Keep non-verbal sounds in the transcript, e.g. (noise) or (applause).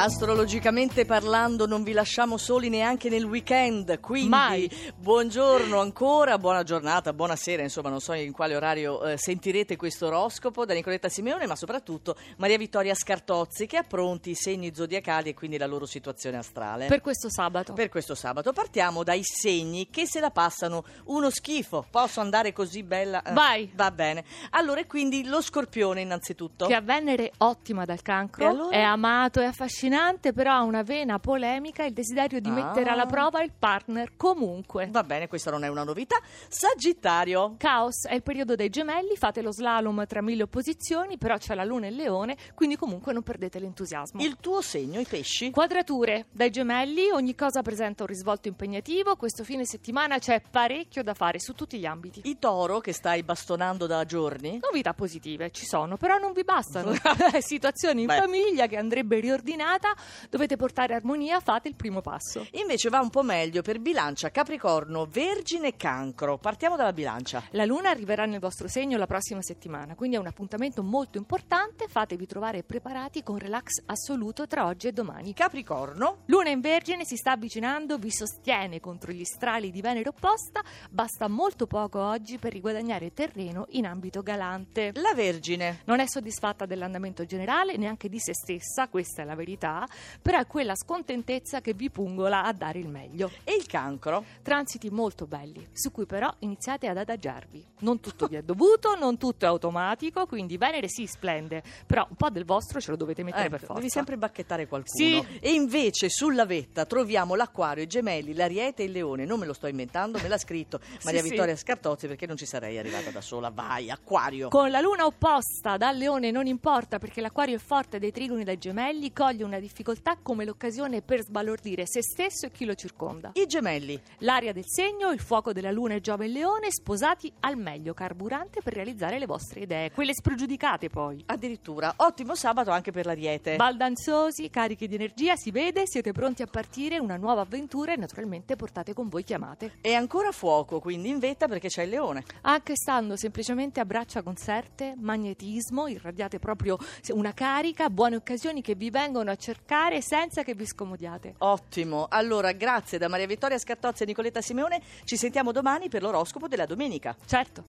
Astrologicamente parlando non vi lasciamo soli neanche nel weekend, quindi Mai. buongiorno ancora, buona giornata, buonasera, insomma non so in quale orario eh, sentirete questo oroscopo da Nicoletta Simeone, ma soprattutto Maria Vittoria Scartozzi che ha pronti i segni zodiacali e quindi la loro situazione astrale. per questo sabato. Per questo sabato partiamo dai segni che se la passano uno schifo. Posso andare così bella? Eh, Vai. Va bene. Allora, quindi lo scorpione innanzitutto. Che a Venere ottima dal cancro, allora? è amato e affascinante, però ha una vena polemica e il desiderio di Ah. mettere alla prova il partner comunque. Va bene, questa non è una novità. Sagittario. Caos è il periodo dei gemelli, fate lo slalom tra mille opposizioni, però c'è la luna e il leone, quindi comunque non perdete l'entusiasmo. Il tuo segno, i pesci. Quadrature dai gemelli, ogni cosa presenta un risvolto impegnativo, questo fine settimana c'è parecchio da fare su tutti gli ambiti. I toro che stai bastonando da giorni. Novità positive ci sono, però non vi bastano. (laughs) (laughs) Situazioni in Beh. famiglia che andrebbe riordinata, dovete portare armonia, fate il primo passo. Invece va un po' meglio per bilancia, capricorno, vergine e cancro. Partiamo dalla bilancia. La luna arriverà nel vostro segno la prossima settimana, quindi è un appuntamento molto importante, fatevi trovare preparati con relax assoluto tra oggi e domani. Capricorno. Luna in Vergine si sta avvicinando, vi sostiene contro gli strali di Venere opposta, basta molto poco oggi per riguadagnare terreno in ambito galante. La vergine. Non è soddisfatta dell'andamento generale, neanche di se stessa, questa è la verità, però è quella scontentezza che vi pungola a dare il meglio. E il cancro. Transiti molto belli, su cui però iniziate ad adagiarvi. Non tutto vi è dovuto, non tutto è automatico, quindi Venere si splende, però un po' del vostro ce lo dovete mettere Eh, per forza. devi sempre bacchettare qualcuno. Sì. E invece sulla vetta troviamo l'acquario, i gemelli, l'ariete e il leone. Non me lo sto inventando, me l'ha scritto (laughs) Maria sì. Vittoria Scartozzi perché non ci sarei arrivata da sola. Vai, acquario. Con la luna opposta dal leone non importa perché l'acquario è forte dei trigoni dai gemelli, coglie una difficoltà come l'occasione per sbalordire se stesso e chi lo circonda. I gemelli. L'aria del segno, il fuoco della luna e Giove e Leone sposati al meglio, carburante per realizzare le vostre idee, quelle spregiudicate poi. Addirittura, ottimo sabato anche per l'ariete. Baldanzosi, carichi di energia, si vede, siete pronti a partire, una nuova avventura e naturalmente portate con voi chiamate. E ancora fuoco, quindi in vetta perché c'è il leone. Anche stando semplicemente a braccia concerte, magnetismo, irradiate proprio una carica, buone occasioni che vi vengono a cercare senza che vi scomodiate. Ottimo. Allora, grazie da Maria Vittoria Scartozzi e Nicoletta Simeone. Ci sentiamo domani per l'oroscopo della domenica. Certo.